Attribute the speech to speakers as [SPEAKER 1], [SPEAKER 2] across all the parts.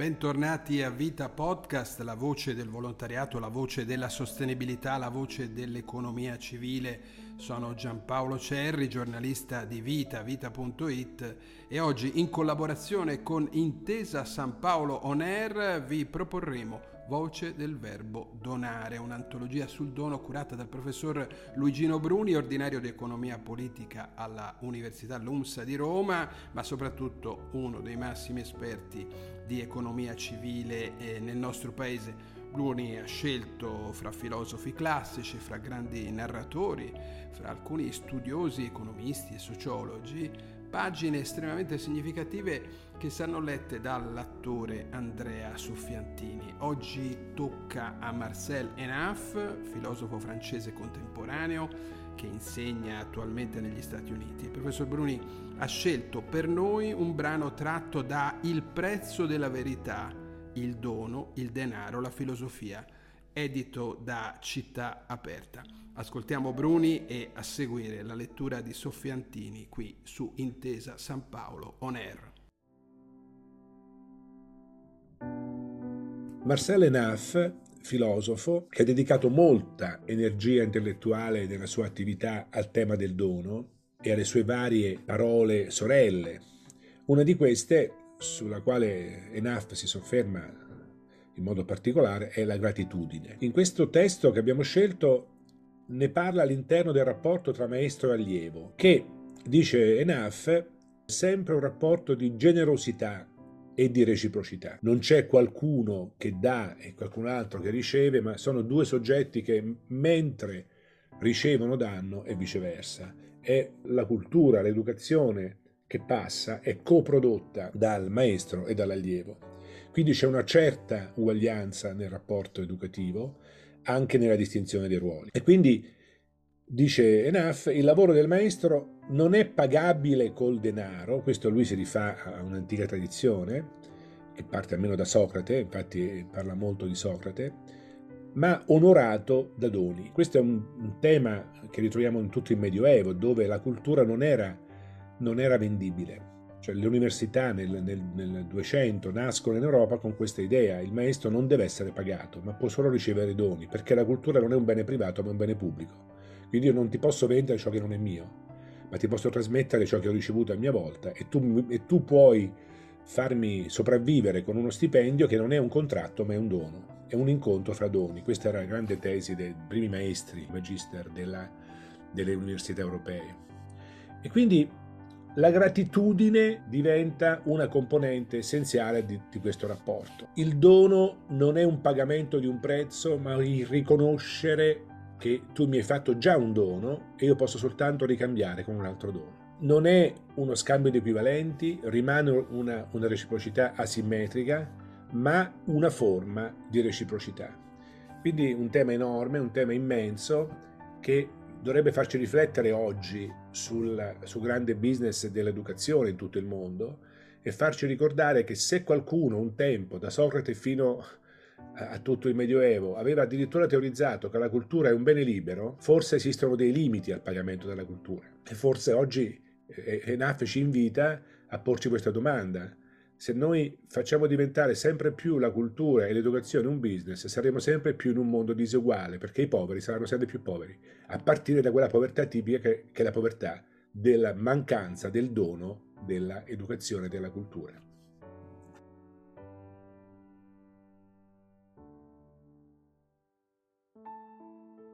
[SPEAKER 1] Bentornati a Vita Podcast, la voce del volontariato, la voce della sostenibilità, la voce dell'economia civile. Sono Giampaolo Cerri, giornalista di Vita, vita.it e oggi in collaborazione con Intesa San Paolo On Air vi proporremo Voce del Verbo Donare, un'antologia sul dono curata dal professor Luigino Bruni, ordinario di economia politica alla Università LUMSA di Roma, ma soprattutto uno dei massimi esperti di economia civile nel nostro paese. Bruni ha scelto fra filosofi classici, fra grandi narratori, fra alcuni studiosi, economisti e sociologi, pagine estremamente significative che saranno lette dall'attore Andrea Soffiantini. Oggi tocca a Marcel Enaf, filosofo francese contemporaneo che insegna attualmente negli Stati Uniti. Il professor Bruni ha scelto per noi un brano tratto da Il prezzo della verità, il dono, il denaro, la filosofia, edito da Città Aperta. Ascoltiamo Bruni e a seguire la lettura di Soffiantini qui su Intesa San Paolo On Air.
[SPEAKER 2] Marcel Enaff, filosofo, che ha dedicato molta energia intellettuale nella sua attività al tema del dono e alle sue varie parole sorelle. Una di queste, sulla quale Enaff si sofferma in modo particolare, è la gratitudine. In questo testo che abbiamo scelto ne parla all'interno del rapporto tra maestro e allievo, che, dice Enaf, è sempre un rapporto di generosità e di reciprocità. Non c'è qualcuno che dà e qualcun altro che riceve, ma sono due soggetti che mentre ricevono danno e viceversa. È la cultura, l'educazione che passa è coprodotta dal maestro e dall'allievo. Quindi c'è una certa uguaglianza nel rapporto educativo, anche nella distinzione dei ruoli. E quindi, dice Enaf, il lavoro del maestro non è pagabile col denaro, questo lui si rifà a un'antica tradizione, che parte almeno da Socrate, infatti parla molto di Socrate, ma onorato da doni. Questo è un, tema che ritroviamo in tutto il Medioevo, dove la cultura non era, non era vendibile. Cioè, le università nel, nel, nel 200 nascono in Europa con questa idea, il maestro non deve essere pagato, ma può solo ricevere doni, perché la cultura non è un bene privato, ma un bene pubblico. Quindi io non ti posso vendere ciò che non è mio, ma ti posso trasmettere ciò che ho ricevuto a mia volta e tu, e tu puoi farmi sopravvivere con uno stipendio che non è un contratto, ma è un dono, è un incontro fra doni. Questa era la grande tesi dei primi maestri, magister della, delle università europee. E quindi la gratitudine diventa una componente essenziale di, di, questo rapporto. Il dono non è un pagamento di un prezzo, ma il riconoscere che tu mi hai fatto già un dono e io posso soltanto ricambiare con un altro dono. Non è uno scambio di equivalenti, rimane una, una reciprocità asimmetrica, ma una forma di reciprocità. Quindi un tema enorme, un tema immenso che dovrebbe farci riflettere oggi sul, sul grande business dell'educazione in tutto il mondo e farci ricordare che se qualcuno un tempo, da Socrate fino a tutto il Medioevo, aveva addirittura teorizzato che la cultura è un bene libero, forse esistono dei limiti al pagamento della cultura. E forse oggi Enaf ci invita a porci questa domanda se noi facciamo diventare sempre più la cultura e l'educazione un business, saremo sempre più in un mondo diseguale, perché i poveri saranno sempre più poveri, a partire da quella povertà tipica che, che è la povertà della mancanza del dono dell'educazione e della cultura.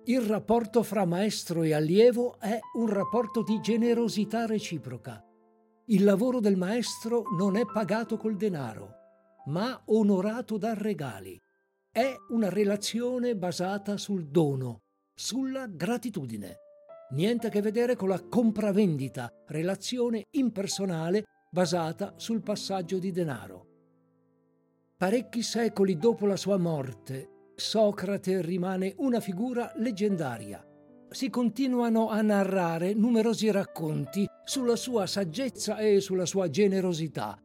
[SPEAKER 3] Il rapporto fra maestro e allievo è un rapporto di generosità reciproca il lavoro del maestro non è pagato col denaro, ma onorato da regali. È una relazione basata sul dono, sulla gratitudine. Niente a che vedere con la compravendita, relazione impersonale basata sul passaggio di denaro. Parecchi secoli dopo la sua morte, Socrate rimane una figura leggendaria si continuano a narrare numerosi racconti sulla sua saggezza e sulla sua generosità.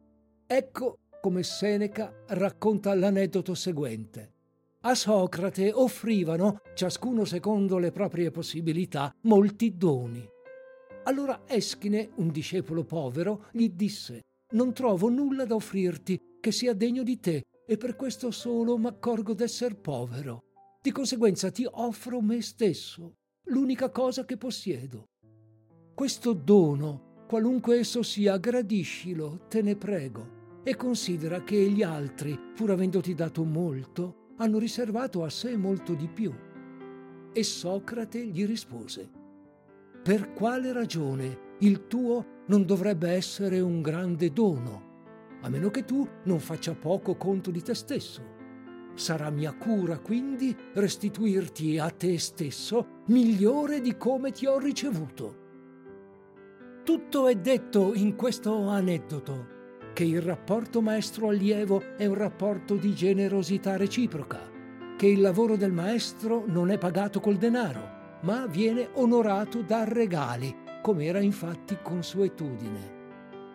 [SPEAKER 3] Ecco come Seneca racconta l'aneddoto seguente. A Socrate offrivano, ciascuno secondo le proprie possibilità, molti doni. Allora Eschine, un discepolo povero, gli disse Non trovo nulla da offrirti che sia degno di te, e per questo solo m'accorgo d'esser povero. Di conseguenza ti offro me stesso, l'unica cosa che possiedo. Questo dono, qualunque esso sia, gradiscilo, te ne prego, e considera che gli altri, pur avendoti dato molto, hanno riservato a sé molto di più. E Socrate gli rispose, Per quale ragione il tuo non dovrebbe essere un grande dono, a meno che tu non faccia poco conto di te stesso? Sarà mia cura quindi restituirti a te stesso migliore di come ti ho ricevuto. Tutto è detto in questo aneddoto, che il rapporto maestro-allievo è un rapporto di generosità reciproca, che il lavoro del maestro non è pagato col denaro, ma viene onorato da regali, come era infatti consuetudine.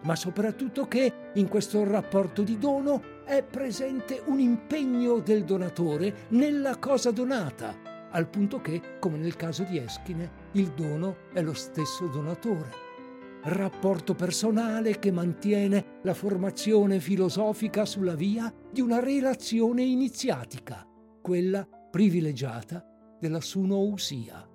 [SPEAKER 3] Ma soprattutto che in questo rapporto di dono è presente un impegno del donatore nella cosa donata, al punto che, come nel caso di Eschine, il dono è lo stesso donatore. Rapporto personale che mantiene la formazione filosofica sulla via di una relazione iniziatica, quella privilegiata della sunousia.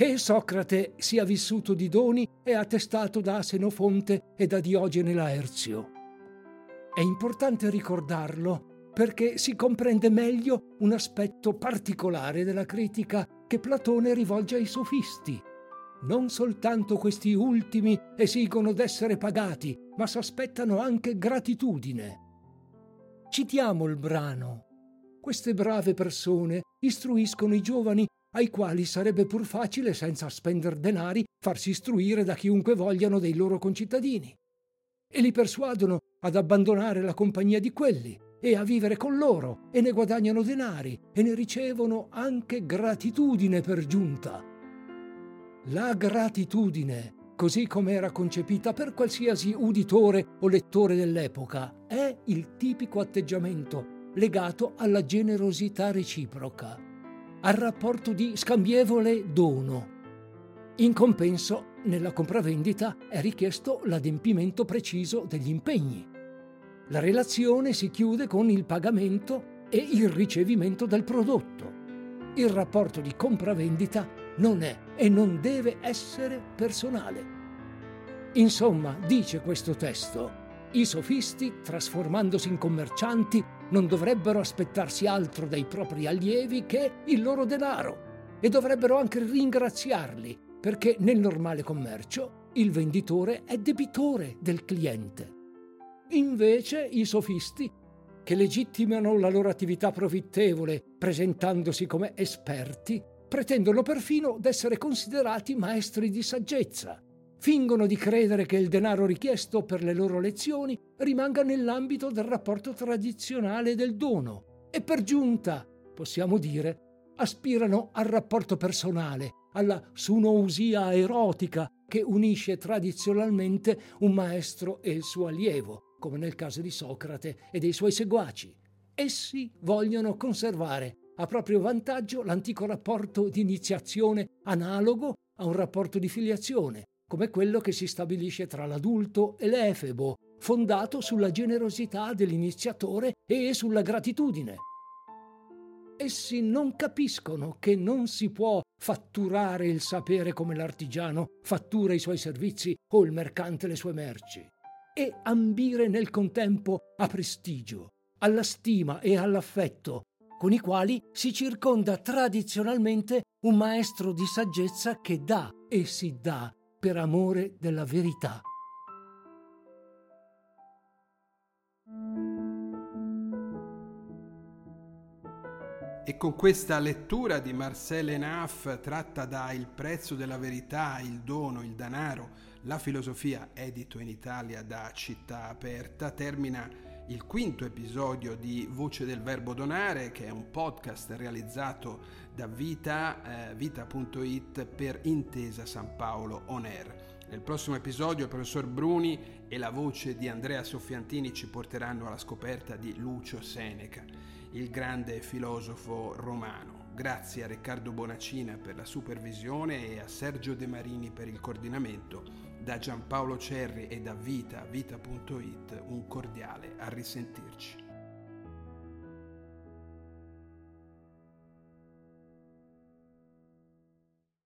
[SPEAKER 3] Che Socrate sia vissuto di doni è attestato da Senofonte e da Diogene Laerzio. È importante ricordarlo perché si comprende meglio un aspetto particolare della critica che Platone rivolge ai sofisti. Non soltanto questi ultimi esigono d'essere pagati, ma s'aspettano anche gratitudine. Citiamo il brano. Queste brave persone istruiscono i giovani ai quali sarebbe pur facile, senza spender denari, farsi istruire da chiunque vogliano dei loro concittadini. E li persuadono ad abbandonare la compagnia di quelli e a vivere con loro e ne guadagnano denari e ne ricevono anche gratitudine per giunta. La gratitudine, così come era concepita per qualsiasi uditore o lettore dell'epoca, è il tipico atteggiamento legato alla generosità reciproca al rapporto di scambievole dono. In compenso, nella compravendita è richiesto l'adempimento preciso degli impegni. La relazione si chiude con il pagamento e il ricevimento del prodotto. Il rapporto di compravendita non è e non deve essere personale. Insomma, dice questo testo, i sofisti, trasformandosi in commercianti, non dovrebbero aspettarsi altro dai propri allievi che il loro denaro e dovrebbero anche ringraziarli, perché nel normale commercio il venditore è debitore del cliente. Invece i sofisti, che legittimano la loro attività profittevole presentandosi come esperti, pretendono perfino d'essere considerati maestri di saggezza fingono di credere che il denaro richiesto per le loro lezioni rimanga nell'ambito del rapporto tradizionale del dono e per giunta, possiamo dire, aspirano al rapporto personale, alla sunousia erotica che unisce tradizionalmente un maestro e il suo allievo, come nel caso di Socrate e dei suoi seguaci. Essi vogliono conservare a proprio vantaggio l'antico rapporto di iniziazione analogo a un rapporto di filiazione, come quello che si stabilisce tra l'adulto e l'efebo, fondato sulla generosità dell'iniziatore e sulla gratitudine. Essi non capiscono che non si può fatturare il sapere come l'artigiano fattura i suoi servizi o il mercante le sue merci, e ambire nel contempo a prestigio, alla stima e all'affetto, con i quali si circonda tradizionalmente un maestro di saggezza che dà e si dà per amore della verità.
[SPEAKER 1] E con questa lettura di Marcel Enaf tratta da Il prezzo della verità, il dono, il danaro, la filosofia, edito in Italia da Città Aperta, termina il quinto episodio di Voce del Verbo Donare, che è un podcast realizzato da Vita, eh, vita.it per Intesa San Paolo On Air. Nel prossimo episodio il professor Bruni e la voce di Andrea Soffiantini ci porteranno alla scoperta di Lucio Seneca, il grande filosofo romano. Grazie a Riccardo Bonacina per la supervisione e a Sergio De Marini per il coordinamento da Giampaolo Cerri e da Vita, vita.it, un cordiale a risentirci.